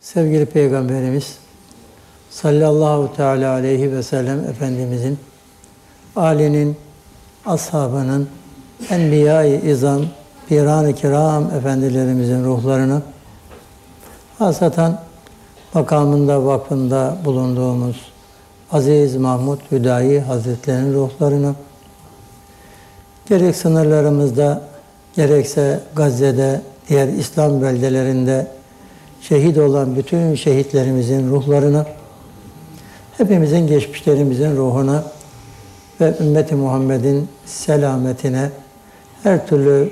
Sevgili Peygamberimiz sallallahu teala aleyhi ve sellem Efendimizin, âlinin, ashabının, enbiya-i izam, piran-ı kiram efendilerimizin ruhlarını, hasatan makamında, vakfında bulunduğumuz Aziz Mahmud Hüdayi Hazretleri'nin ruhlarını, gerek sınırlarımızda, gerekse Gazze'de, diğer İslam beldelerinde şehit olan bütün şehitlerimizin ruhlarını, hepimizin geçmişlerimizin ruhuna ve ümmeti Muhammed'in selametine, her türlü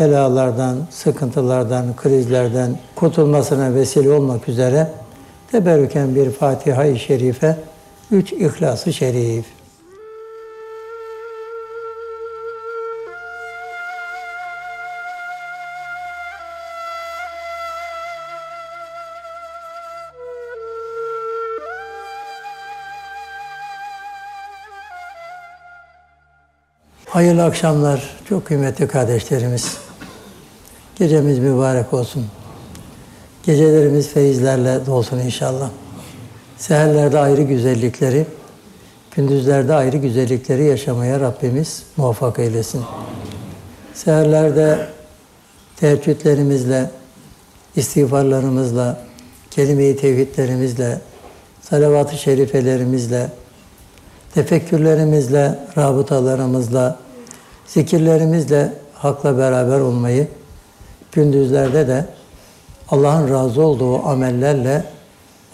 belalardan, sıkıntılardan, krizlerden kurtulmasına vesile olmak üzere teberrüken bir Fatiha-i Şerife, üç İhlas-ı Şerif. Hayırlı akşamlar çok kıymetli kardeşlerimiz. Gecemiz mübarek olsun. Gecelerimiz feyizlerle dolsun inşallah. Seherlerde ayrı güzellikleri, gündüzlerde ayrı güzellikleri yaşamaya Rabbimiz muvaffak eylesin. Seherlerde teheccüdlerimizle, istiğfarlarımızla, kelime-i tevhidlerimizle, salavat-ı şerifelerimizle, tefekkürlerimizle, rabıtalarımızla, zikirlerimizle hakla beraber olmayı, gündüzlerde de Allah'ın razı olduğu amellerle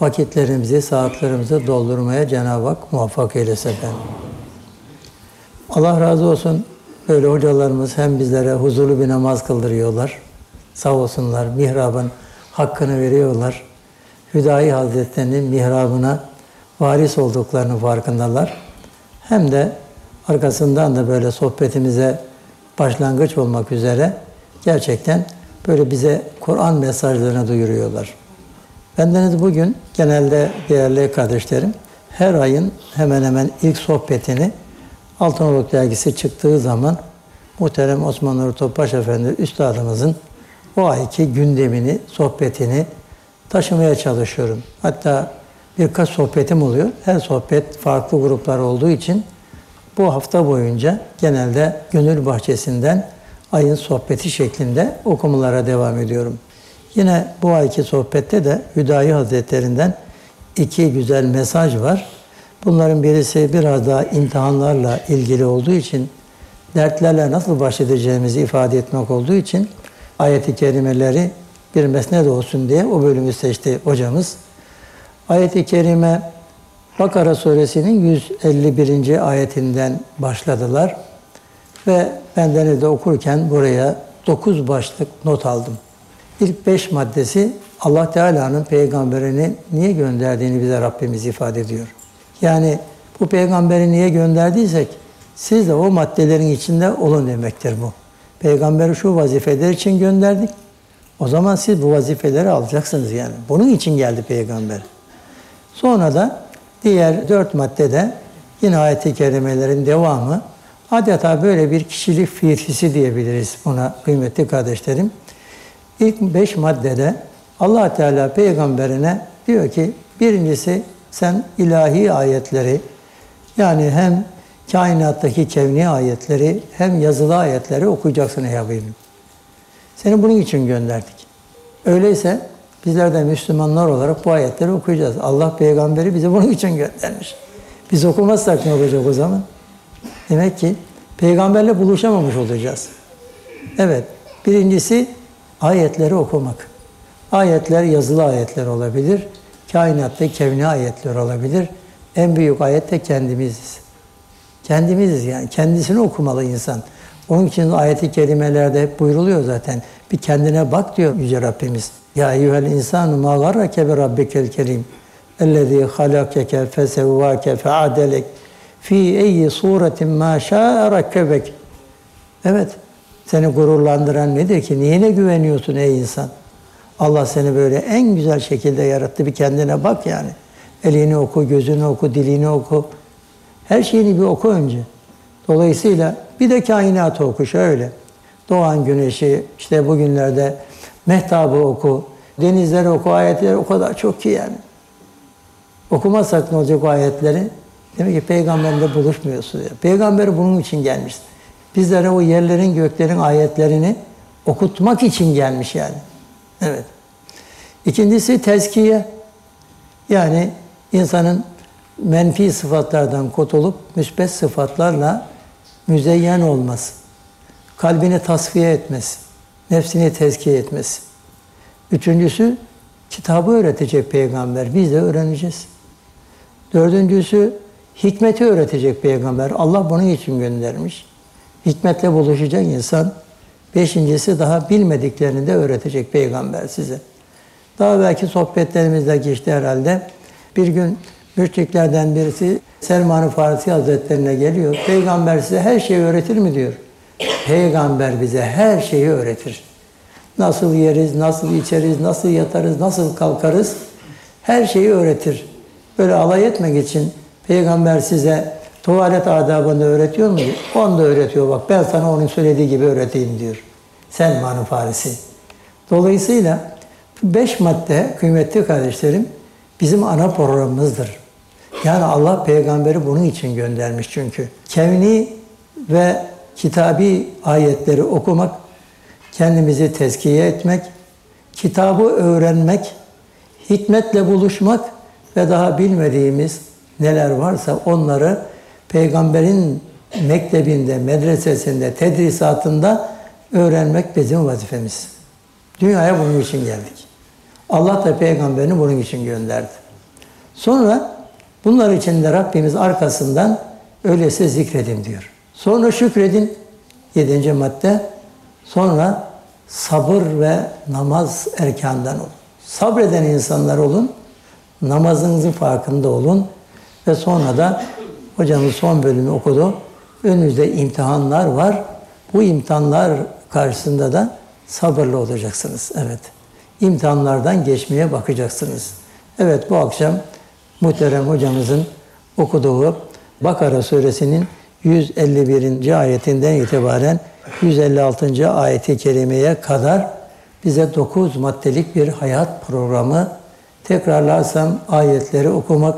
vakitlerimizi, saatlerimizi doldurmaya Cenab-ı Hak muvaffak eylesin efendim. Allah razı olsun. Böyle hocalarımız hem bizlere huzurlu bir namaz kıldırıyorlar. Sağ olsunlar. Mihrabın hakkını veriyorlar. Hüdayi Hazretleri'nin mihrabına varis olduklarını farkındalar. Hem de arkasından da böyle sohbetimize başlangıç olmak üzere gerçekten böyle bize Kur'an mesajlarını duyuruyorlar. Bendeniz bugün genelde değerli kardeşlerim her ayın hemen hemen ilk sohbetini Altınoluk dergisi çıktığı zaman muhterem Osman Nuri Topbaş Efendi Üstadımızın o ayki gündemini, sohbetini taşımaya çalışıyorum. Hatta birkaç sohbetim oluyor. Her sohbet farklı gruplar olduğu için bu hafta boyunca genelde Gönül Bahçesi'nden ayın sohbeti şeklinde okumalara devam ediyorum. Yine bu ayki sohbette de Hüdayi Hazretlerinden iki güzel mesaj var. Bunların birisi biraz daha imtihanlarla ilgili olduğu için, dertlerle nasıl baş edeceğimizi ifade etmek olduğu için ayeti kerimeleri bir mesned olsun diye o bölümü seçti hocamız. Ayet-i kerime Bakara suresinin 151. ayetinden başladılar. Ve benden de okurken buraya 9 başlık not aldım. İlk 5 maddesi Allah Teala'nın peygamberini niye gönderdiğini bize Rabbimiz ifade ediyor. Yani bu peygamberi niye gönderdiysek siz de o maddelerin içinde olun demektir bu. Peygamberi şu vazifeler için gönderdik. O zaman siz bu vazifeleri alacaksınız yani. Bunun için geldi peygamber. Sonra da diğer dört maddede yine ayet-i kerimelerin devamı adeta böyle bir kişilik firkisi diyebiliriz buna kıymetli kardeşlerim. İlk beş maddede allah Teala peygamberine diyor ki birincisi sen ilahi ayetleri yani hem kainattaki kevni ayetleri hem yazılı ayetleri okuyacaksın ey Habibim. Seni bunun için gönderdik. Öyleyse bizler de Müslümanlar olarak bu ayetleri okuyacağız. Allah peygamberi bize bunun için göndermiş. Biz okumazsak ne olacak o zaman? Demek ki peygamberle buluşamamış olacağız. Evet, birincisi ayetleri okumak. Ayetler yazılı ayetler olabilir. Kainatta kevni ayetler olabilir. En büyük ayet de kendimiziz. Kendimiziz yani. Kendisini okumalı insan. Onun için ayeti kerimelerde hep buyruluyor zaten. Bir kendine bak diyor Yüce Rabbimiz. Ya eyyuhel insanu ma garrake bi rabbikel kerim. Ellezî halakeke fesevvâke feadelek. Fi eyyi suretin ma şâ'a rakkebek. Evet. Seni gururlandıran nedir ki? Niyine güveniyorsun ey insan? Allah seni böyle en güzel şekilde yarattı. Bir kendine bak yani. Elini oku, gözünü oku, dilini oku. Her şeyini bir oku önce. Dolayısıyla bir de kainatı oku şöyle. Doğan güneşi, işte bugünlerde mehtabı oku. Denizleri oku, ayetleri o kadar çok ki yani. Okumazsak ne olacak o ayetleri? Demek ki peygamberle buluşmuyorsun. Ya. Peygamber bunun için gelmiş. Bizlere o yerlerin göklerin ayetlerini okutmak için gelmiş yani. Evet. İkincisi tezkiye. Yani insanın menfi sıfatlardan kurtulup müsbet sıfatlarla müzeyyen olması. Kalbini tasfiye etmesi. Nefsini tezkiye etmesi. Üçüncüsü kitabı öğretecek peygamber. Biz de öğreneceğiz. Dördüncüsü hikmeti öğretecek peygamber. Allah bunun için göndermiş. Hikmetle buluşacak insan. Beşincisi daha bilmediklerini de öğretecek peygamber size. Daha belki sohbetlerimizde geçti herhalde. Bir gün müşriklerden birisi Selman-ı Farisi Hazretlerine geliyor. Peygamber size her şeyi öğretir mi diyor. Peygamber bize her şeyi öğretir. Nasıl yeriz, nasıl içeriz, nasıl yatarız, nasıl kalkarız her şeyi öğretir. Böyle alay etmek için peygamber size tuvalet adabını öğretiyor mu? Onu da öğretiyor bak ben sana onun söylediği gibi öğreteyim diyor. Selman-ı Farisi. Dolayısıyla beş madde kıymetli kardeşlerim bizim ana programımızdır. Yani Allah peygamberi bunun için göndermiş çünkü. Kevni ve kitabi ayetleri okumak, kendimizi tezkiye etmek, kitabı öğrenmek, hikmetle buluşmak ve daha bilmediğimiz neler varsa onları peygamberin mektebinde, medresesinde, tedrisatında öğrenmek bizim vazifemiz. Dünyaya bunun için geldik. Allah da peygamberini bunun için gönderdi. Sonra bunlar için de Rabbimiz arkasından öyleyse zikredin diyor. Sonra şükredin. Yedinci madde. Sonra sabır ve namaz erkandan olun. Sabreden insanlar olun. Namazınızın farkında olun. Ve sonra da hocamız son bölümü okudu. Önünüzde imtihanlar var. Bu imtihanlar karşısında da sabırlı olacaksınız. Evet. İmtihanlardan geçmeye bakacaksınız. Evet bu akşam muhterem hocamızın okuduğu Bakara suresinin 151. ayetinden itibaren 156. ayeti kerimeye kadar bize 9 maddelik bir hayat programı tekrarlarsam ayetleri okumak,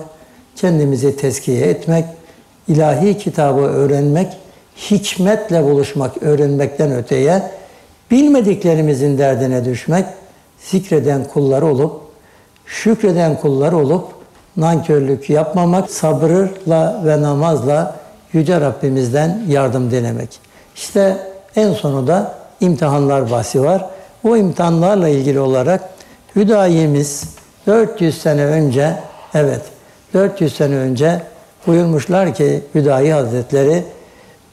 kendimizi tezkiye etmek, ilahi kitabı öğrenmek, hikmetle buluşmak, öğrenmekten öteye bilmediklerimizin derdine düşmek, zikreden kullar olup, şükreden kullar olup, nankörlük yapmamak, sabırla ve namazla Yüce Rabbimizden yardım dilemek. İşte en sonu da imtihanlar bahsi var. O imtihanlarla ilgili olarak Hüdayimiz 400 sene önce, evet 400 sene önce buyurmuşlar ki Hüdayi Hazretleri,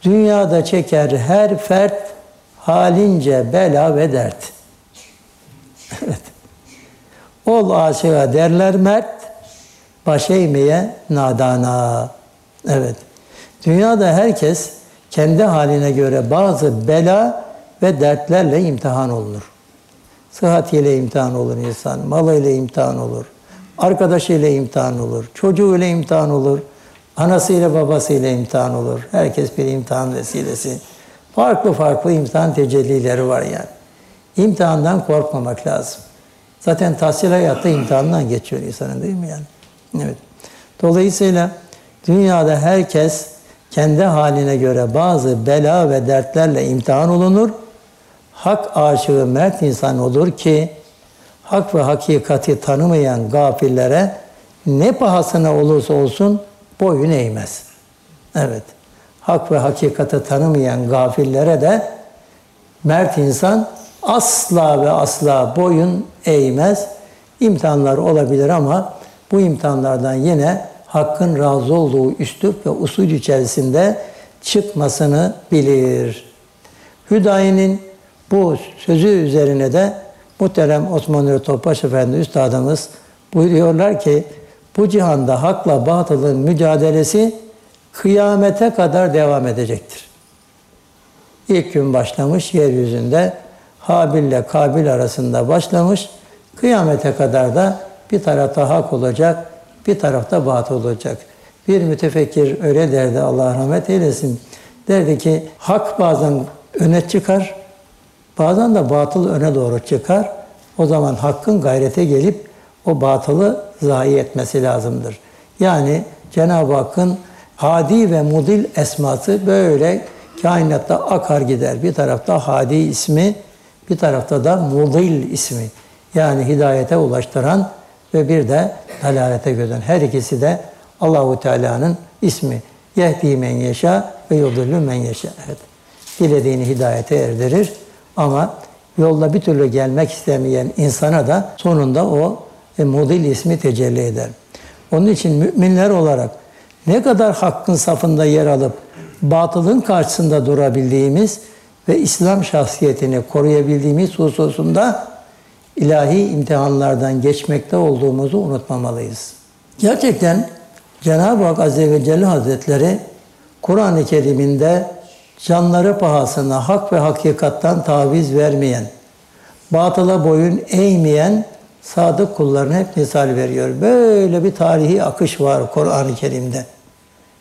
dünyada çeker her fert halince bela ve dert. evet. Ol aşığa derler mert, baş eğmeye nadana. Evet. Dünyada herkes kendi haline göre bazı bela ve dertlerle imtihan olunur. Sıhhatiyle imtihan olur insan, malıyla imtihan olur, arkadaşıyla imtihan olur, çocuğuyla imtihan olur, anasıyla babasıyla imtihan olur. Herkes bir imtihan vesilesi. Farklı farklı imtihan tecellileri var yani. İmtihandan korkmamak lazım. Zaten tahsil hayatta imtihandan geçiyor insanın değil mi yani? Evet. Dolayısıyla dünyada herkes kendi haline göre bazı bela ve dertlerle imtihan olunur. Hak aşığı mert insan olur ki hak ve hakikati tanımayan gafillere ne pahasına olursa olsun boyun eğmez. Evet. Hak ve hakikati tanımayan gafillere de mert insan asla ve asla boyun eğmez. İmtihanlar olabilir ama bu imtihanlardan yine Hakk'ın razı olduğu üslup ve usul içerisinde çıkmasını bilir. Hüdayi'nin bu sözü üzerine de muhterem Osman Nuri Topbaş Efendi Üstadımız buyuruyorlar ki bu cihanda hakla batılın mücadelesi kıyamete kadar devam edecektir. İlk gün başlamış yeryüzünde Habil ile Kabil arasında başlamış. Kıyamete kadar da bir tarafta hak olacak, bir tarafta batıl olacak. Bir mütefekkir öyle derdi Allah rahmet eylesin. Derdi ki hak bazen öne çıkar, bazen de batıl öne doğru çıkar. o zaman hakkın gayrete gelip o batılı zayi etmesi lazımdır. Yani Cenab-ı Hakk'ın hadi ve mudil esması böyle kainatta akar gider. Bir tarafta hadi ismi, bir tarafta da mudil ismi. Yani hidayete ulaştıran ve bir de dalalete götüren. Her ikisi de Allahu Teala'nın ismi. Yehdi men yeşa ve yudullu men yeşa. Evet. Dilediğini hidayete erdirir ama yolda bir türlü gelmek istemeyen insana da sonunda o e, mudil ismi tecelli eder. Onun için müminler olarak ne kadar hakkın safında yer alıp batılın karşısında durabildiğimiz ve İslam şahsiyetini koruyabildiğimiz hususunda ilahi imtihanlardan geçmekte olduğumuzu unutmamalıyız. Gerçekten Cenab-ı Hak Azze ve Celle Hazretleri Kur'an-ı Kerim'inde canları pahasına hak ve hakikattan taviz vermeyen, batıla boyun eğmeyen sadık kullarına hep misal veriyor. Böyle bir tarihi akış var Kur'an-ı Kerim'de.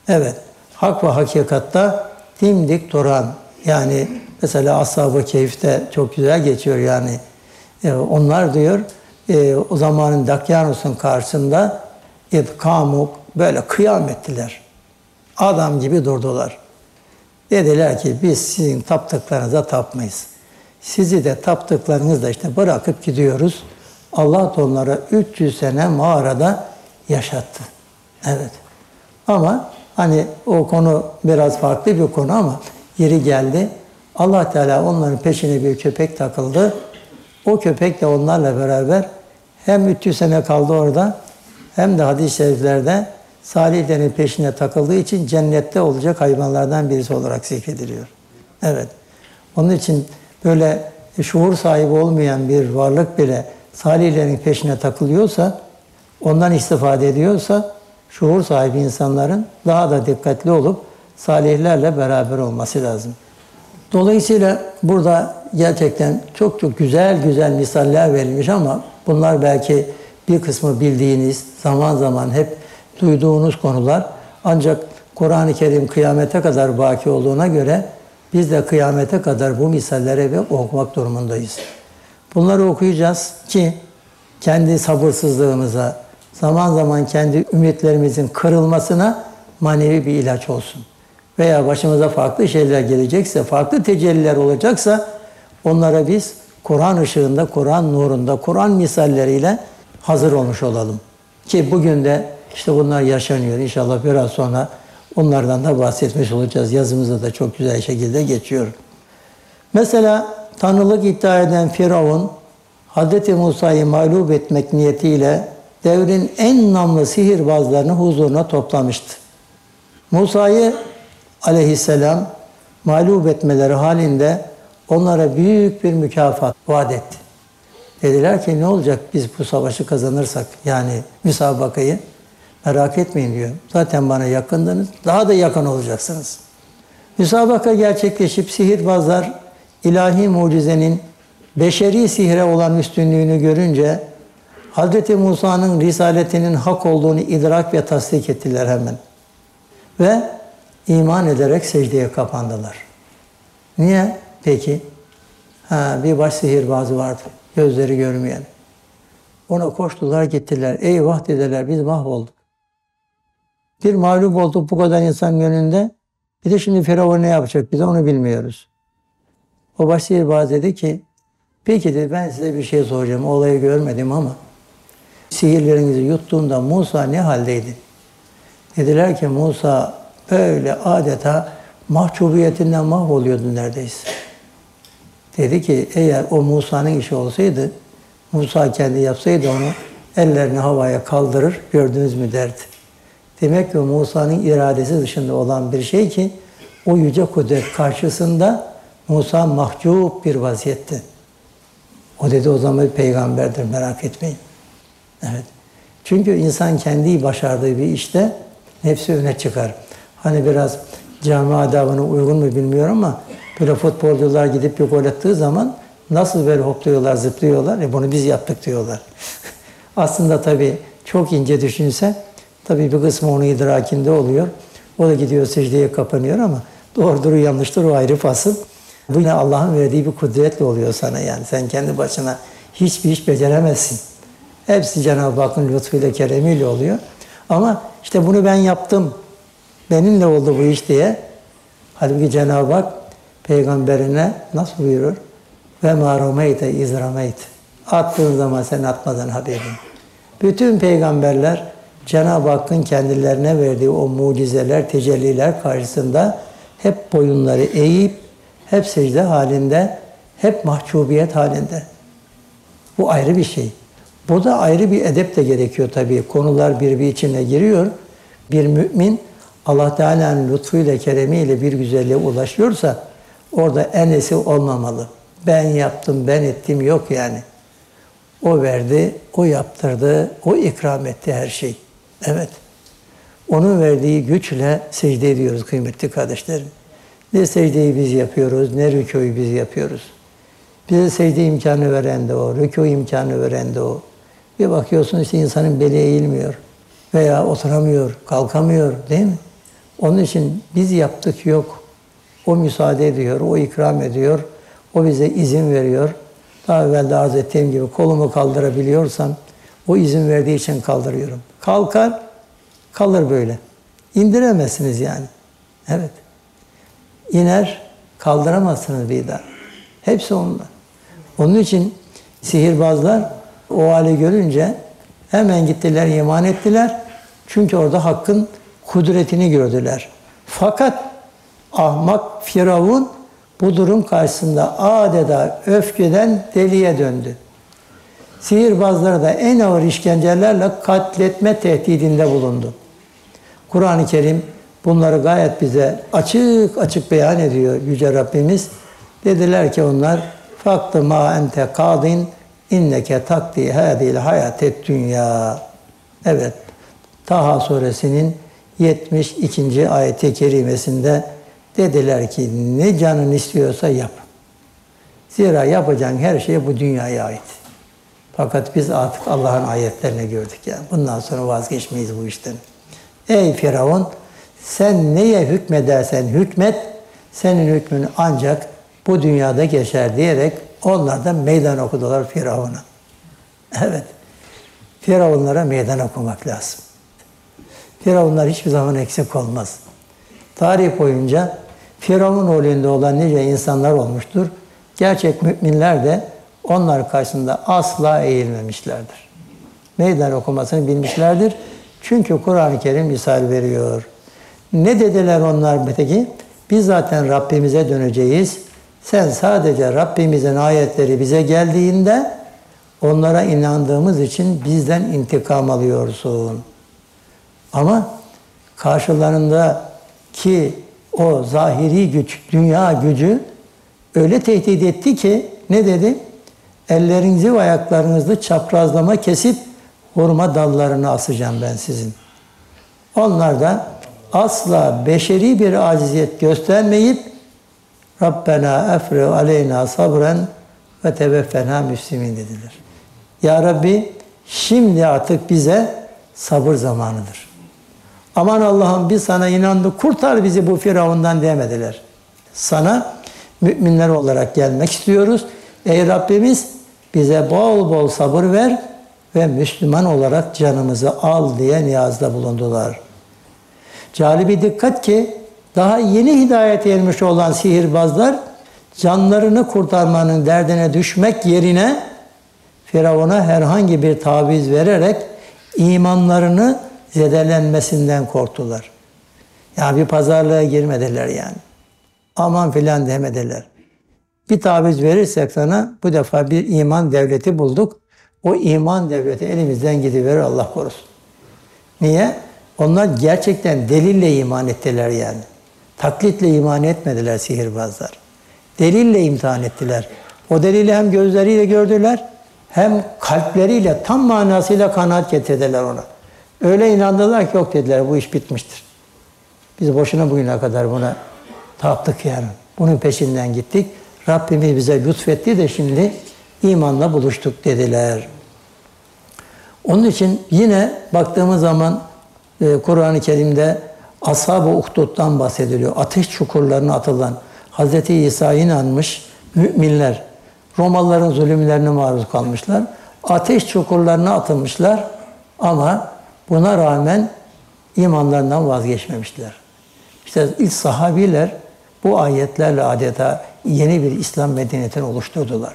Evet, hak ve hakikatta dimdik duran, yani mesela Ashab-ı Keyif'te çok güzel geçiyor yani. E, onlar diyor, e, o zamanın Dakyanus'un karşısında kamuk böyle kıyam ettiler. Adam gibi durdular. Dediler ki biz sizin taptıklarınıza tapmayız. Sizi de taptıklarınızla işte bırakıp gidiyoruz. Allah da onlara 300 sene mağarada yaşattı. Evet. Ama hani o konu biraz farklı bir konu ama yeri geldi. Allah Teala onların peşine bir köpek takıldı. O köpek de onlarla beraber hem 300 sene kaldı orada hem de hadis-i şeriflerde salihlerin peşine takıldığı için cennette olacak hayvanlardan birisi olarak zikrediliyor. Evet. Onun için böyle şuur sahibi olmayan bir varlık bile salihlerin peşine takılıyorsa, ondan istifade ediyorsa, şuur sahibi insanların daha da dikkatli olup salihlerle beraber olması lazım. Dolayısıyla burada gerçekten çok çok güzel güzel misaller verilmiş ama bunlar belki bir kısmı bildiğiniz, zaman zaman hep duyduğunuz konular. Ancak Kur'an-ı Kerim kıyamete kadar baki olduğuna göre biz de kıyamete kadar bu misallere ve okumak durumundayız. Bunları okuyacağız ki kendi sabırsızlığımıza, zaman zaman kendi ümitlerimizin kırılmasına manevi bir ilaç olsun. Veya başımıza farklı şeyler gelecekse, farklı tecelliler olacaksa onlara biz Kur'an ışığında, Kur'an nurunda, Kur'an misalleriyle hazır olmuş olalım. Ki bugün de işte bunlar yaşanıyor. İnşallah biraz sonra onlardan da bahsetmiş olacağız. Yazımızda da çok güzel şekilde geçiyor. Mesela Tanrılık iddia eden Firavun, Hz. Musa'yı mağlup etmek niyetiyle devrin en namlı sihirbazlarını huzuruna toplamıştı. Musa'yı aleyhisselam mağlup etmeleri halinde onlara büyük bir mükafat vaat etti. Dediler ki ne olacak biz bu savaşı kazanırsak yani müsabakayı merak etmeyin diyor. Zaten bana yakındınız. Daha da yakın olacaksınız. Müsabaka gerçekleşip sihirbazlar ilahi mucizenin beşeri sihre olan üstünlüğünü görünce Hz. Musa'nın risaletinin hak olduğunu idrak ve tasdik ettiler hemen. Ve iman ederek secdeye kapandılar. Niye peki? Ha, bir baş sihirbazı vardı, gözleri görmeyen. Ona koştular gittiler. Eyvah dediler biz mahvolduk. Bir mağlup olduk bu kadar insan önünde. Bir de şimdi Firavun ne yapacak biz onu bilmiyoruz. O baş sihirbaz dedi ki peki dedi ben size bir şey soracağım. Olayı görmedim ama sihirlerinizi yuttuğunda Musa ne haldeydi? Dediler ki Musa böyle adeta mahcubiyetinden mahvoluyordu neredeyse. Dedi ki eğer o Musa'nın işi olsaydı, Musa kendi yapsaydı onu ellerini havaya kaldırır, gördünüz mü derdi. Demek ki Musa'nın iradesi dışında olan bir şey ki o yüce kudret karşısında Musa mahcup bir vaziyette. O dedi o zaman bir peygamberdir merak etmeyin. Evet. Çünkü insan kendi başardığı bir işte nefsi öne çıkar. Hani biraz cami adabına uygun mu bilmiyorum ama böyle futbolcular gidip bir gol attığı zaman nasıl böyle hopluyorlar, zıplıyorlar. E bunu biz yaptık diyorlar. Aslında tabii çok ince düşünse tabii bir kısmı onun idrakinde oluyor. O da gidiyor secdeye kapanıyor ama doğrudur yanlıştır o ayrı fasıl. Bu yine Allah'ın verdiği bir kudretle oluyor sana yani. Sen kendi başına hiçbir iş beceremezsin. Hepsi Cenab-ı Hakk'ın lütfuyla, keremiyle oluyor. Ama işte bunu ben yaptım, benimle oldu bu iş diye. Halbuki Cenab-ı Hak peygamberine nasıl buyurur? Ve ma romeyte iz romeyte. Attığın zaman sen atmadan Habibim. Bütün peygamberler Cenab-ı Hakk'ın kendilerine verdiği o mucizeler, tecelliler karşısında hep boyunları eğip, hep secde halinde, hep mahcubiyet halinde. Bu ayrı bir şey. Burada ayrı bir edep de gerekiyor tabii. Konular birbiri içine giriyor. Bir mümin Allah Teala'nın lütfuyla, keremiyle bir güzelliğe ulaşıyorsa orada enesi olmamalı. Ben yaptım, ben ettim yok yani. O verdi, o yaptırdı, o ikram etti her şey. Evet. Onun verdiği güçle secde ediyoruz kıymetli kardeşlerim. Ne secdeyi biz yapıyoruz, ne rükûyu biz yapıyoruz. Bize secde imkanı veren de o, rükû imkanı veren de o. Bir bakıyorsun işte insanın beli eğilmiyor veya oturamıyor, kalkamıyor değil mi? Onun için biz yaptık yok. O müsaade ediyor, o ikram ediyor, o bize izin veriyor. Daha evvel de arz ettiğim gibi kolumu kaldırabiliyorsam o izin verdiği için kaldırıyorum. Kalkar, kalır böyle. İndiremezsiniz yani. Evet. İner, kaldıramazsınız bir daha. Hepsi onda. Onun için sihirbazlar o hali görünce hemen gittiler, iman ettiler. Çünkü orada hakkın kudretini gördüler. Fakat ahmak Firavun bu durum karşısında adeta öfkeden deliye döndü. Sihirbazları da en ağır işkencelerle katletme tehdidinde bulundu. Kur'an-ı Kerim bunları gayet bize açık açık beyan ediyor Yüce Rabbimiz. Dediler ki onlar faktı ma ente kadin inneke takdi hadil hayatet dünya. Evet. Taha suresinin 72. ayeti kerimesinde dediler ki ne canın istiyorsa yap. Zira yapacağın her şey bu dünyaya ait. Fakat biz artık Allah'ın ayetlerini gördük yani. Bundan sonra vazgeçmeyiz bu işten. Ey Firavun sen neye hükmedersen hükmet senin hükmün ancak bu dünyada geçer diyerek onlar da meydan okudular Firavun'a. Evet. Firavunlara meydan okumak lazım. Firavunlar hiçbir zaman eksik olmaz. Tarih boyunca Firavun rolünde olan nice insanlar olmuştur. Gerçek müminler de onlar karşısında asla eğilmemişlerdir. Meydan okumasını bilmişlerdir. Çünkü Kur'an-ı Kerim misal veriyor. Ne dediler onlar peki? Biz zaten Rabbimize döneceğiz. Sen sadece Rabbimizin ayetleri bize geldiğinde onlara inandığımız için bizden intikam alıyorsun. Ama karşılarında ki o zahiri güç, dünya gücü öyle tehdit etti ki ne dedi? Ellerinizi ve ayaklarınızı çaprazlama kesip hurma dallarını asacağım ben sizin. Onlar da asla beşeri bir aciziyet göstermeyip Rabbena efre aleyna sabren ve teveffena müslimin dediler. Ya Rabbi şimdi artık bize sabır zamanıdır. Aman Allah'ım biz sana inandık kurtar bizi bu Firavundan demediler. Sana müminler olarak gelmek istiyoruz. Ey Rabbimiz bize bol bol sabır ver ve Müslüman olarak canımızı al diye niyazda bulundular. Calibi dikkat ki daha yeni hidayet ermiş olan sihirbazlar canlarını kurtarmanın derdine düşmek yerine Firavun'a herhangi bir taviz vererek imanlarını zedelenmesinden korktular. Ya bir pazarlığa girmediler yani. Aman filan demediler. Bir taviz verirsek sana bu defa bir iman devleti bulduk. O iman devleti elimizden gidiverir Allah korusun. Niye? Onlar gerçekten delille iman ettiler yani. Taklitle iman etmediler sihirbazlar. Delille imtihan ettiler. O delili hem gözleriyle gördüler hem kalpleriyle tam manasıyla kanaat getirdiler ona. Öyle inandılar ki yok dediler bu iş bitmiştir. Biz boşuna bugüne kadar buna taptık yani. Bunun peşinden gittik. Rabbimiz bize lütfetti de şimdi imanla buluştuk dediler. Onun için yine baktığımız zaman e, Kur'an-ı Kerim'de Ashab-ı Uhdud'dan bahsediliyor. Ateş çukurlarına atılan Hz. İsa'ya inanmış müminler. Romalıların zulümlerine maruz kalmışlar. Ateş çukurlarına atılmışlar ama buna rağmen imanlarından vazgeçmemişler. İşte ilk sahabiler bu ayetlerle adeta yeni bir İslam medeniyetini oluşturdular.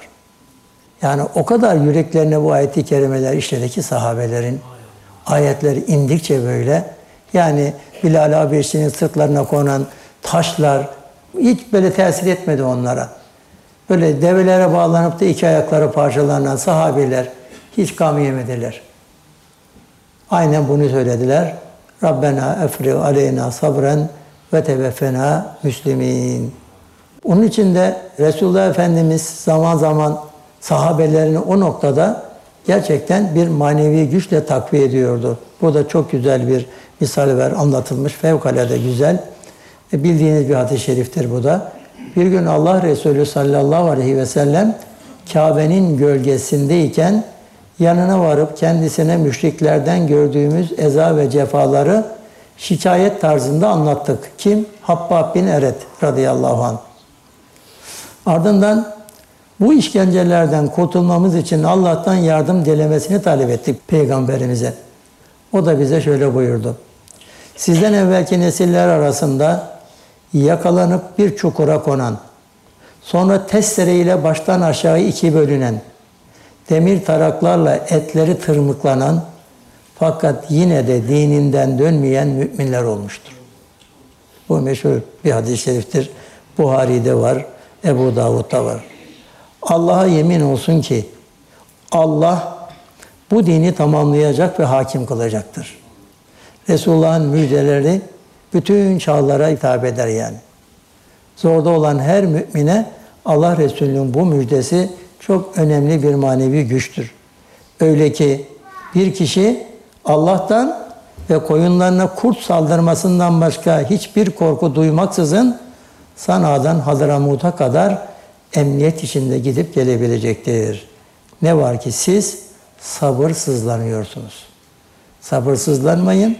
Yani o kadar yüreklerine bu ayeti kerimeler işledi ki sahabelerin ayetleri indikçe böyle yani Bilal Habeşi'nin sırtlarına konan taşlar hiç böyle tesir etmedi onlara. Böyle develere bağlanıp da iki ayakları parçalanan sahabiler hiç gam yemediler. Aynen bunu söylediler. Rabbena efri aleyna sabren ve teveffena müslimin. Onun için de Resulullah Efendimiz zaman zaman sahabelerini o noktada gerçekten bir manevi güçle takviye ediyordu. Bu da çok güzel bir misal ver anlatılmış. Fevkalade güzel. E bildiğiniz bir hadis-i şeriftir bu da. Bir gün Allah Resulü sallallahu aleyhi ve sellem Kabe'nin gölgesindeyken yanına varıp kendisine müşriklerden gördüğümüz eza ve cefaları şikayet tarzında anlattık. Kim? Habbab bin Eret radıyallahu anh. Ardından bu işkencelerden kurtulmamız için Allah'tan yardım dilemesini talep ettik Peygamberimize. O da bize şöyle buyurdu. Sizden evvelki nesiller arasında yakalanıp bir çukura konan, sonra testere ile baştan aşağı iki bölünen, demir taraklarla etleri tırmıklanan, fakat yine de dininden dönmeyen müminler olmuştur. Bu meşhur bir hadis-i şeriftir. Buhari'de var, Ebu Davud'da var. Allah'a yemin olsun ki Allah bu dini tamamlayacak ve hakim kılacaktır. Resulullah'ın müjdeleri bütün çağlara hitap eder yani. Zorda olan her mümine Allah Resulü'nün bu müjdesi çok önemli bir manevi güçtür. Öyle ki bir kişi Allah'tan ve koyunlarına kurt saldırmasından başka hiçbir korku duymaksızın Sana'dan Hadramut'a kadar emniyet içinde gidip gelebilecektir. Ne var ki siz sabırsızlanıyorsunuz. Sabırsızlanmayın.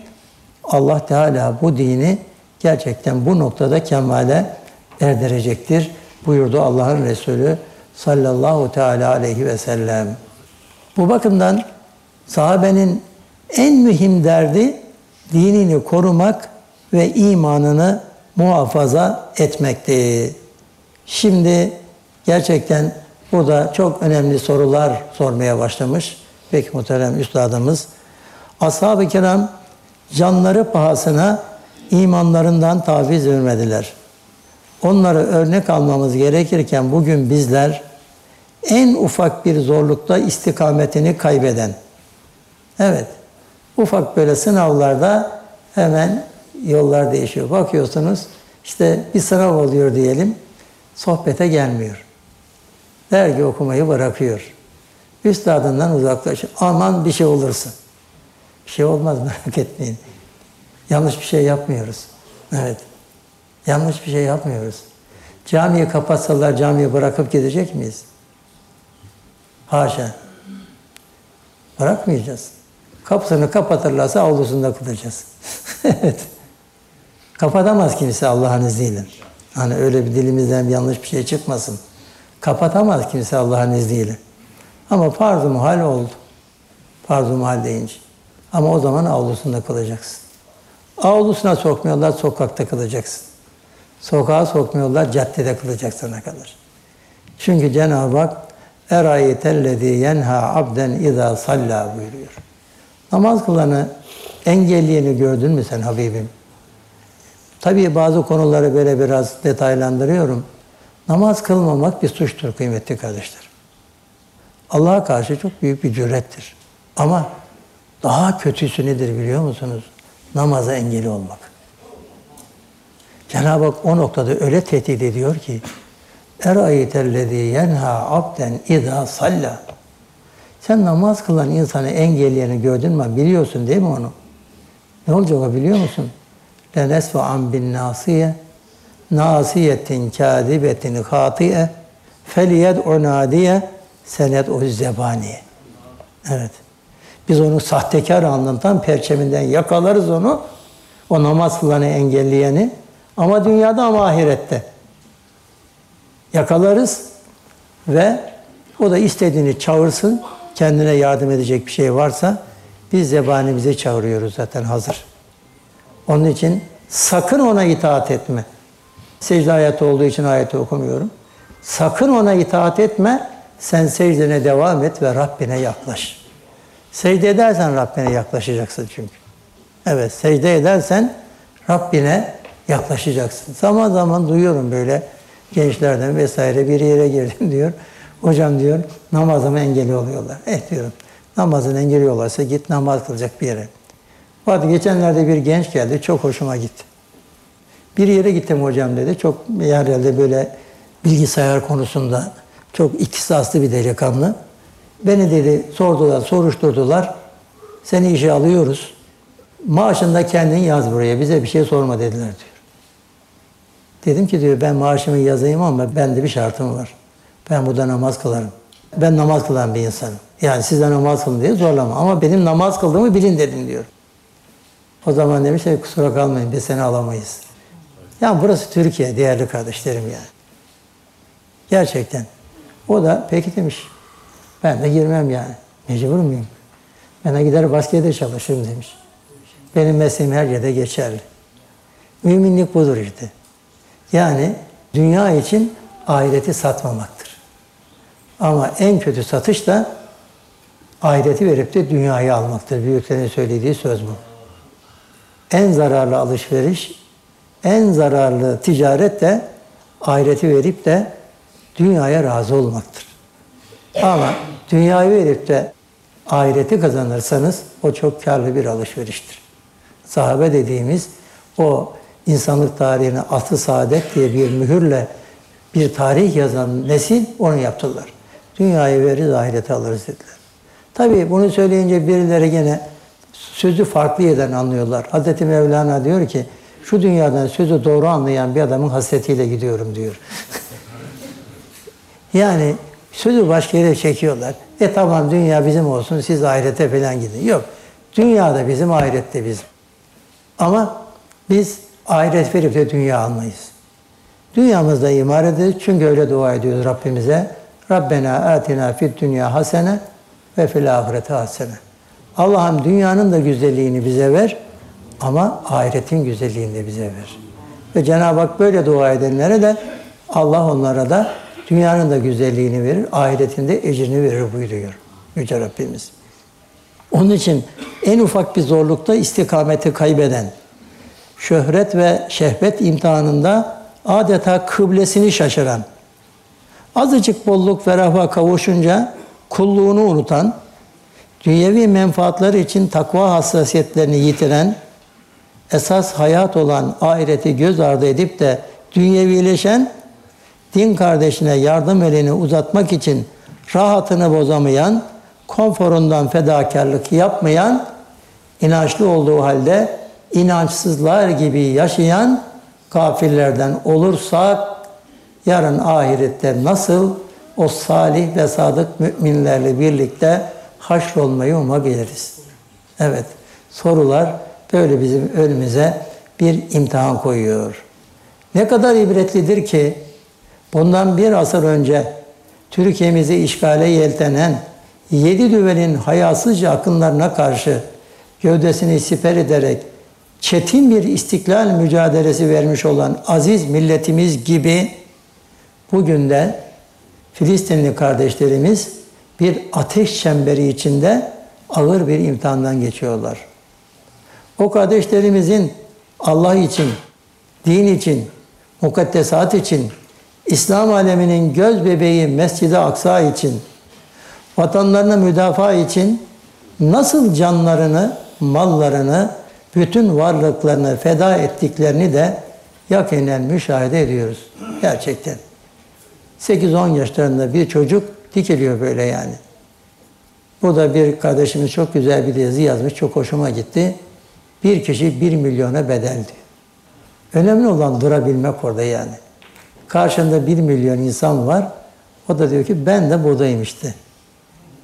Allah Teala bu dini gerçekten bu noktada kemale erdirecektir. Buyurdu Allah'ın Resulü sallallahu teala aleyhi ve sellem. Bu bakımdan sahabenin en mühim derdi dinini korumak ve imanını muhafaza etmekti. Şimdi gerçekten burada çok önemli sorular sormaya başlamış. Peki muhterem üstadımız. Ashab-ı kiram canları pahasına imanlarından taviz vermediler. Onları örnek almamız gerekirken bugün bizler en ufak bir zorlukta istikametini kaybeden, evet, ufak böyle sınavlarda hemen yollar değişiyor. Bakıyorsunuz işte bir sınav oluyor diyelim, sohbete gelmiyor. Dergi okumayı bırakıyor. Üstadından uzaklaşıyor. Aman bir şey olursun. Bir şey olmaz merak etmeyin. Yanlış bir şey yapmıyoruz. Evet. Yanlış bir şey yapmıyoruz. Camiyi kapatsalar camiyi bırakıp gidecek miyiz? Haşa. Bırakmayacağız. Kapısını kapatırlarsa avlusunda kılacağız. evet. Kapatamaz kimse Allah'ın izniyle. Hani öyle bir dilimizden bir yanlış bir şey çıkmasın. Kapatamaz kimse Allah'ın izniyle. Ama farz-ı muhal oldu. Farz-ı deyince. Ama o zaman avlusunda kılacaksın. Avlusuna sokmuyorlar, sokakta kılacaksın. Sokağa sokmuyorlar, caddede kılacaksın ne kadar. Çünkü Cenab-ı Hak erayetellezî yenha abden izâ sallâ buyuruyor. Namaz kılanı engelleyeni gördün mü sen Habibim? Tabii bazı konuları böyle biraz detaylandırıyorum. Namaz kılmamak bir suçtur kıymetli kardeşler. Allah'a karşı çok büyük bir cürettir. Ama daha kötüsü nedir biliyor musunuz? Namaza engeli olmak. Cenab-ı Hak o noktada öyle tehdit ediyor ki Erayetellezî yenha abden idâ salla. Sen namaz kılan insanı engelleyeni gördün mü? Biliyorsun değil mi onu? Ne olacak o biliyor musun? Lenesfe an bin nasiye nasiyetin kâzibetin hâtiye feliyed'u nâdiye sened'u zebaniye. Evet. Biz onu sahtekar anlatan perçeminden yakalarız onu. O namaz kılanı engelleyeni. Ama dünyada ama ahirette. Yakalarız ve O da istediğini çağırsın, kendine yardım edecek bir şey varsa biz zebanimizi çağırıyoruz zaten hazır. Onun için sakın ona itaat etme. Secde ayeti olduğu için ayeti okumuyorum. Sakın ona itaat etme. Sen secdene devam et ve Rabbine yaklaş. Secde edersen Rabbine yaklaşacaksın çünkü. Evet, secde edersen Rabbine yaklaşacaksın. Zaman zaman duyuyorum böyle gençlerden vesaire bir yere girdim diyor. Hocam diyor namazıma engeli oluyorlar. Eh diyorum namazın engeli oluyorlarsa git namaz kılacak bir yere. Vardı geçenlerde bir genç geldi çok hoşuma gitti. Bir yere gittim hocam dedi. Çok herhalde böyle bilgisayar konusunda çok ihtisaslı bir delikanlı. Beni dedi sordular, soruşturdular. Seni işe alıyoruz. Maaşını da kendin yaz buraya. Bize bir şey sorma dediler diyor. Dedim ki diyor ben maaşımı yazayım ama bende bir şartım var. Ben burada namaz kılarım. Ben namaz kılan bir insanım. Yani size namaz kılın diye zorlama. Ama benim namaz kıldığımı bilin dedim diyor. O zaman demiş ki kusura kalmayın biz seni alamayız. Ya burası Türkiye değerli kardeşlerim yani. Gerçekten. O da peki demiş. Ben de girmem yani. Mecbur muyum? Ben de gider başka yerde çalışırım demiş. Benim mesleğim her yerde geçerli. Müminlik budur işte. Yani dünya için ahireti satmamaktır. Ama en kötü satış da ahireti verip de dünyayı almaktır. Büyüklerin söylediği söz bu. En zararlı alışveriş, en zararlı ticaret de ahireti verip de dünyaya razı olmaktır. Ama dünyayı verip de ahireti kazanırsanız o çok karlı bir alışveriştir. Sahabe dediğimiz o insanlık tarihine aslı saadet diye bir mühürle bir tarih yazan nesil onu yaptılar. Dünyayı veririz, ahireti alırız dediler. Tabii bunu söyleyince birileri gene sözü farklı yerden anlıyorlar. Hazreti Mevlana diyor ki, şu dünyadan sözü doğru anlayan bir adamın hasretiyle gidiyorum diyor. yani sözü başka yere çekiyorlar. E tamam dünya bizim olsun, siz ahirete falan gidin. Yok, dünya da bizim, ahirette bizim. Ama biz ahiret verip de dünya almayız. Dünyamızda imar ederiz çünkü öyle dua ediyoruz Rabbimize. Rabbena atina fid dünya hasene ve fil ahirete hasene. Allah'ım dünyanın da güzelliğini bize ver ama ahiretin güzelliğini de bize ver. Ve Cenab-ı Hak böyle dua edenlere de Allah onlara da dünyanın da güzelliğini verir, ahiretin de ecrini verir buyuruyor Yüce Rabbimiz. Onun için en ufak bir zorlukta istikameti kaybeden, şöhret ve şehvet imtihanında adeta kıblesini şaşıran, azıcık bolluk ve rafa kavuşunca kulluğunu unutan, dünyevi menfaatları için takva hassasiyetlerini yitiren, esas hayat olan ahireti göz ardı edip de dünyevileşen, din kardeşine yardım elini uzatmak için rahatını bozamayan, konforundan fedakarlık yapmayan, inançlı olduğu halde inançsızlar gibi yaşayan kafirlerden olursak yarın ahirette nasıl o salih ve sadık müminlerle birlikte haşrolmayı umabiliriz. Evet, sorular böyle bizim önümüze bir imtihan koyuyor. Ne kadar ibretlidir ki bundan bir asır önce Türkiye'mizi işgale yeltenen yedi düvenin hayasızca akınlarına karşı gövdesini siper ederek çetin bir istiklal mücadelesi vermiş olan aziz milletimiz gibi bugün de Filistinli kardeşlerimiz bir ateş çemberi içinde ağır bir imtihandan geçiyorlar. O kardeşlerimizin Allah için, din için, mukaddesat için, İslam aleminin göz bebeği Mescid-i Aksa için, vatanlarını müdafaa için nasıl canlarını, mallarını, bütün varlıklarını feda ettiklerini de yakinen müşahede ediyoruz. Gerçekten. 8-10 yaşlarında bir çocuk dikiliyor böyle yani. Bu da bir kardeşimiz çok güzel bir yazı yazmış. Çok hoşuma gitti. Bir kişi bir milyona bedeldi. Önemli olan durabilmek orada yani. Karşında bir milyon insan var. O da diyor ki ben de buradayım işte.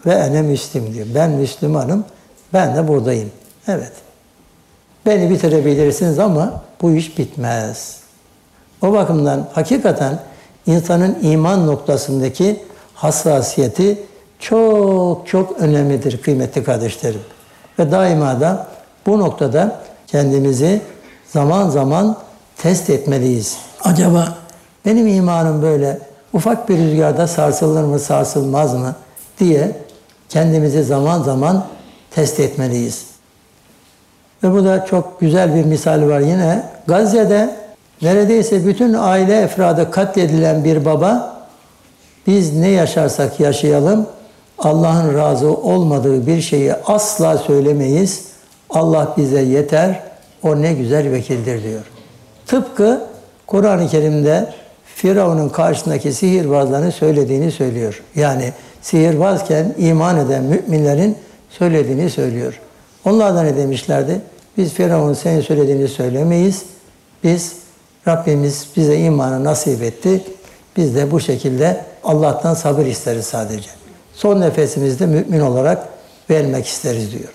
Ve ene Müslim diyor. Ben Müslümanım, ben de buradayım. Evet. Beni bitirebilirsiniz ama bu iş bitmez. O bakımdan hakikaten insanın iman noktasındaki hassasiyeti çok çok önemlidir kıymetli kardeşlerim. Ve daima da bu noktada kendimizi zaman zaman test etmeliyiz. Acaba benim imanım böyle ufak bir rüzgarda sarsılır mı sarsılmaz mı diye kendimizi zaman zaman test etmeliyiz. Ve bu da çok güzel bir misal var yine. Gazze'de neredeyse bütün aile efradı katledilen bir baba biz ne yaşarsak yaşayalım Allah'ın razı olmadığı bir şeyi asla söylemeyiz. Allah bize yeter. O ne güzel vekildir diyor. Tıpkı Kur'an-ı Kerim'de Firavun'un karşısındaki sihirbazların söylediğini söylüyor. Yani sihirbazken iman eden müminlerin söylediğini söylüyor. Onlar da ne demişlerdi? Biz Firavun'un senin söylediğini söylemeyiz. Biz Rabbimiz bize imanı nasip etti. Biz de bu şekilde Allah'tan sabır isteriz sadece. Son nefesimizde mümin olarak vermek isteriz diyor.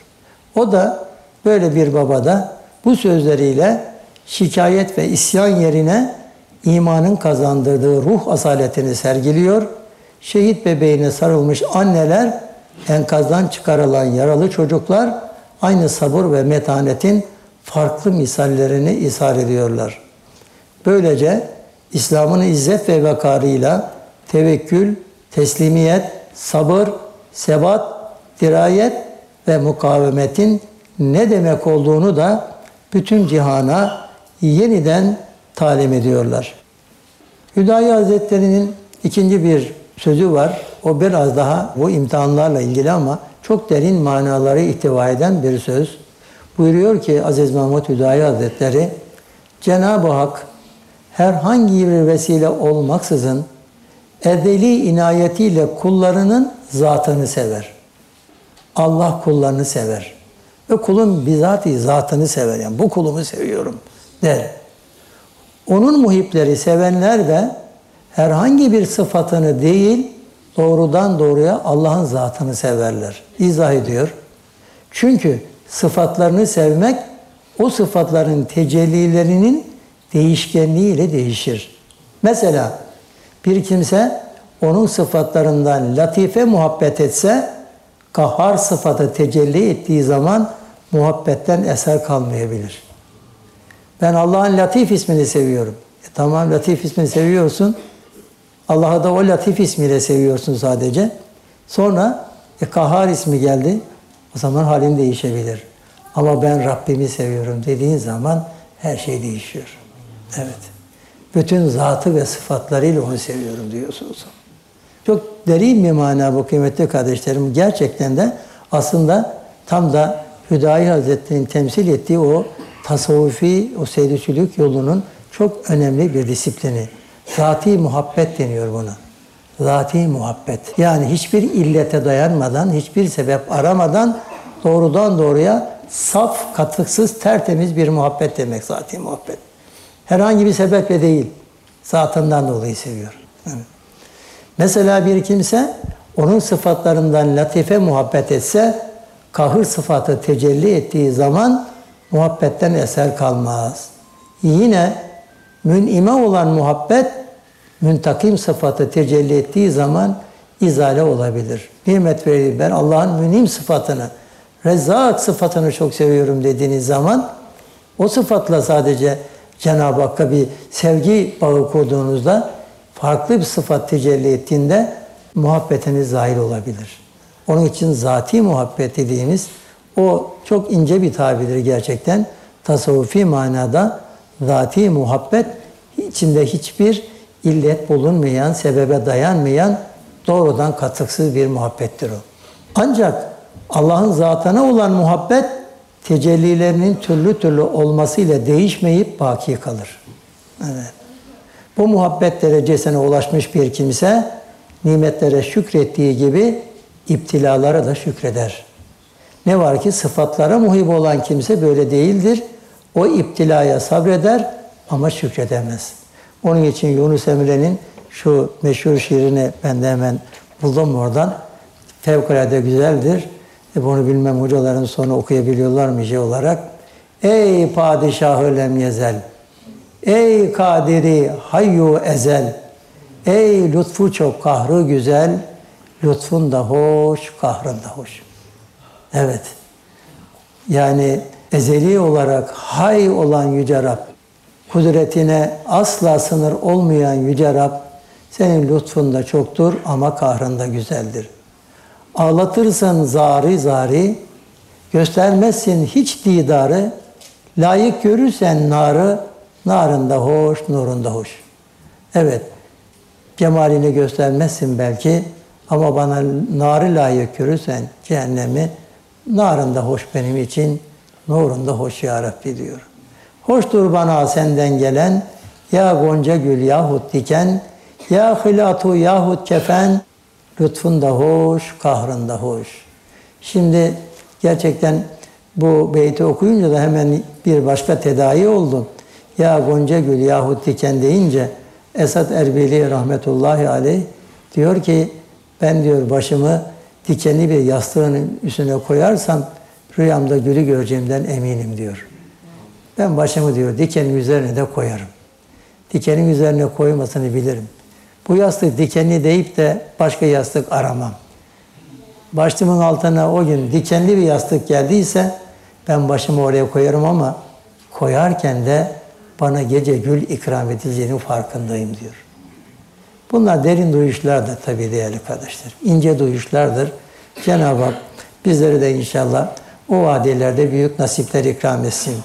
O da böyle bir baba da bu sözleriyle şikayet ve isyan yerine imanın kazandırdığı ruh asaletini sergiliyor. Şehit bebeğine sarılmış anneler, enkazdan çıkarılan yaralı çocuklar aynı sabır ve metanetin farklı misallerini ishar ediyorlar. Böylece İslam'ın izzet ve vakarıyla tevekkül, teslimiyet, sabır, sebat, dirayet ve mukavemetin ne demek olduğunu da bütün cihana yeniden talim ediyorlar. Hüdayi Hazretleri'nin ikinci bir sözü var. O biraz daha bu imtihanlarla ilgili ama çok derin manaları ihtiva eden bir söz. Buyuruyor ki Aziz Mahmud Hüdayi Hazretleri, Cenab-ı Hak herhangi bir vesile olmaksızın ezeli inayetiyle kullarının zatını sever. Allah kullarını sever. Ve kulun bizatihi zatını sever. Yani bu kulumu seviyorum der. Onun muhipleri sevenler de herhangi bir sıfatını değil, doğrudan doğruya Allah'ın zatını severler. İzah ediyor. Çünkü sıfatlarını sevmek o sıfatların tecellilerinin değişkenliğiyle değişir. Mesela bir kimse onun sıfatlarından latife muhabbet etse kahhar sıfatı tecelli ettiği zaman muhabbetten eser kalmayabilir. Ben Allah'ın Latif ismini seviyorum. E tamam Latif ismini seviyorsun. Allah'ı da o Latif ismiyle seviyorsun sadece. Sonra e, Kahhar ismi geldi. O zaman halin değişebilir. Ama ben Rabbimi seviyorum dediğin zaman her şey değişiyor. Evet. Bütün zatı ve sıfatlarıyla onu seviyorum diyorsunuz. Çok derin bir mana bu kıymetli kardeşlerim. Gerçekten de aslında tam da Hüdayi Hazretleri'nin temsil ettiği o tasavvufi, o seyircilik yolunun çok önemli bir disiplini. Zati muhabbet deniyor buna. Zati muhabbet. Yani hiçbir illete dayanmadan, hiçbir sebep aramadan doğrudan doğruya saf, katıksız, tertemiz bir muhabbet demek zati muhabbet. Herhangi bir sebeple değil. Zatından dolayı seviyor. Mesela bir kimse onun sıfatlarından latife muhabbet etse kahır sıfatı tecelli ettiği zaman muhabbetten eser kalmaz. Yine münime olan muhabbet müntakim sıfatı tecelli ettiği zaman izale olabilir. Nimet verir. Ben Allah'ın münim sıfatını, rezzak sıfatını çok seviyorum dediğiniz zaman o sıfatla sadece Cenab-ı Hakk'a bir sevgi bağı kurduğunuzda farklı bir sıfat tecelli ettiğinde muhabbetiniz zahir olabilir. Onun için zati muhabbet dediğimiz o çok ince bir tabirdir gerçekten. Tasavvufi manada zati muhabbet içinde hiçbir illet bulunmayan, sebebe dayanmayan doğrudan katıksız bir muhabbettir o. Ancak Allah'ın zatına olan muhabbet tecellilerinin türlü türlü olmasıyla değişmeyip baki kalır. Evet. Bu muhabbet derecesine ulaşmış bir kimse nimetlere şükrettiği gibi iptilalara da şükreder. Ne var ki sıfatlara muhib olan kimse böyle değildir. O iptilaya sabreder ama şükredemez. Onun için Yunus Emre'nin şu meşhur şiirini ben de hemen buldum oradan. Fevkalade güzeldir. E bunu bilmem hocaların sonra okuyabiliyorlar mı şey olarak. Ey padişahı lem yezel. Ey kadiri hayyu ezel. Ey lütfu çok kahrı güzel. Lütfun da hoş, kahrın da hoş. Evet. Yani ezeli olarak hay olan Yüce Rab, kudretine asla sınır olmayan Yüce Rab, senin lütfun da çoktur ama kahrın da güzeldir. Ağlatırsan zari zari, göstermezsin hiç didarı, layık görürsen narı, narında hoş, nurunda hoş. Evet, cemalini göstermezsin belki ama bana narı layık görürsen cehennemi, narında hoş benim için, nurunda hoş ya Rabbi diyor. Hoştur bana senden gelen, ya gonca gül yahut diken, ya hilatu yahut kefen, lütfun da hoş, kahrın da hoş. Şimdi gerçekten bu beyti okuyunca da hemen bir başka tedavi oldu. Ya gonca gül yahut diken deyince Esat Erbili rahmetullahi aleyh diyor ki ben diyor başımı dikenli bir yastığın üstüne koyarsam rüyamda gülü göreceğimden eminim diyor. Ben başımı diyor dikenin üzerine de koyarım. Dikenin üzerine koymasını bilirim. Bu yastık dikenli deyip de başka yastık aramam. Başımın altına o gün dikenli bir yastık geldiyse ben başımı oraya koyarım ama koyarken de bana gece gül ikram edileceğinin farkındayım diyor. Bunlar derin duyuşlardır tabii değerli kardeşler. İnce duyuşlardır. Cenab-ı Hak bizleri de inşallah o vadelerde büyük nasipler ikram etsin.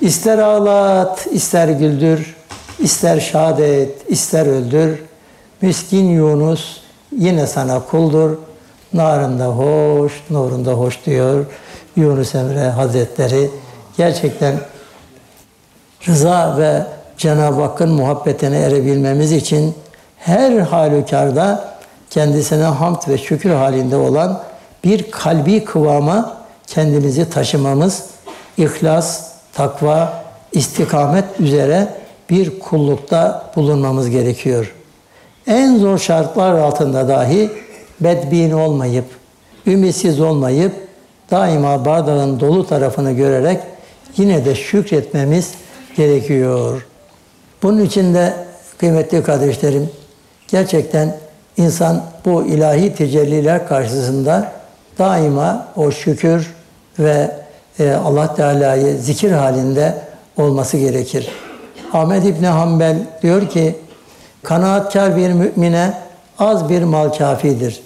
İster ağlat, ister güldür, ister şad et, ister öldür. Miskin Yunus yine sana kuldur. Narında hoş, nurunda hoş diyor Yunus Emre Hazretleri. Gerçekten rıza ve Cenab-ı Hakk'ın muhabbetine erebilmemiz için her halükarda kendisine hamd ve şükür halinde olan bir kalbi kıvama kendimizi taşımamız, ihlas, takva, istikamet üzere bir kullukta bulunmamız gerekiyor. En zor şartlar altında dahi bedbin olmayıp, ümitsiz olmayıp, daima bardağın dolu tarafını görerek yine de şükretmemiz gerekiyor. Bunun için de kıymetli kardeşlerim, gerçekten insan bu ilahi tecelliler karşısında daima o şükür ve e, Allah Teala'yı zikir halinde olması gerekir. Ahmet İbni Hanbel diyor ki, kanaatkar bir mümine az bir mal kafidir.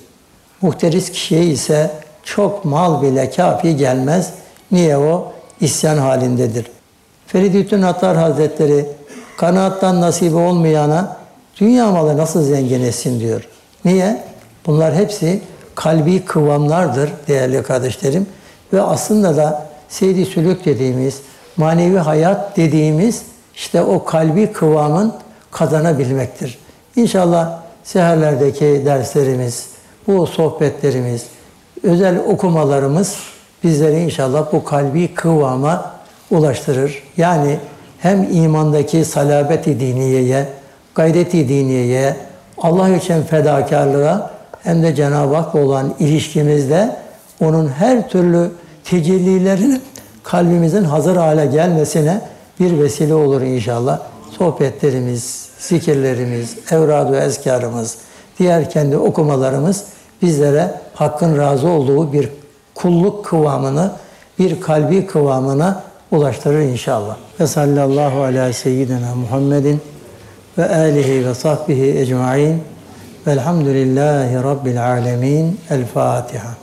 Muhteris kişiye ise çok mal bile kafi gelmez. Niye o? İsyan halindedir. Feridüddin Attar Hazretleri kanaattan nasibi olmayana dünya malı nasıl zengin etsin diyor. Niye? Bunlar hepsi kalbi kıvamlardır değerli kardeşlerim. Ve aslında da seyri sülük dediğimiz, manevi hayat dediğimiz işte o kalbi kıvamın kazanabilmektir. İnşallah seherlerdeki derslerimiz, bu sohbetlerimiz, özel okumalarımız bizleri inşallah bu kalbi kıvama ulaştırır. Yani hem imandaki salabeti diniyeye, gayreti diniyeye, Allah için fedakarlığa hem de Cenab-ı Hak'la olan ilişkimizde onun her türlü tecellilerinin kalbimizin hazır hale gelmesine bir vesile olur inşallah. Sohbetlerimiz, zikirlerimiz, evradu ezkarımız, diğer kendi okumalarımız bizlere Hakk'ın razı olduğu bir kulluk kıvamını, bir kalbi kıvamına ulaştırır inşallah. Ve sallallahu ala seyyidina Muhammedin ve alihi ve sahbihi ecmain. Velhamdülillahi Rabbil alemin. El Fatiha.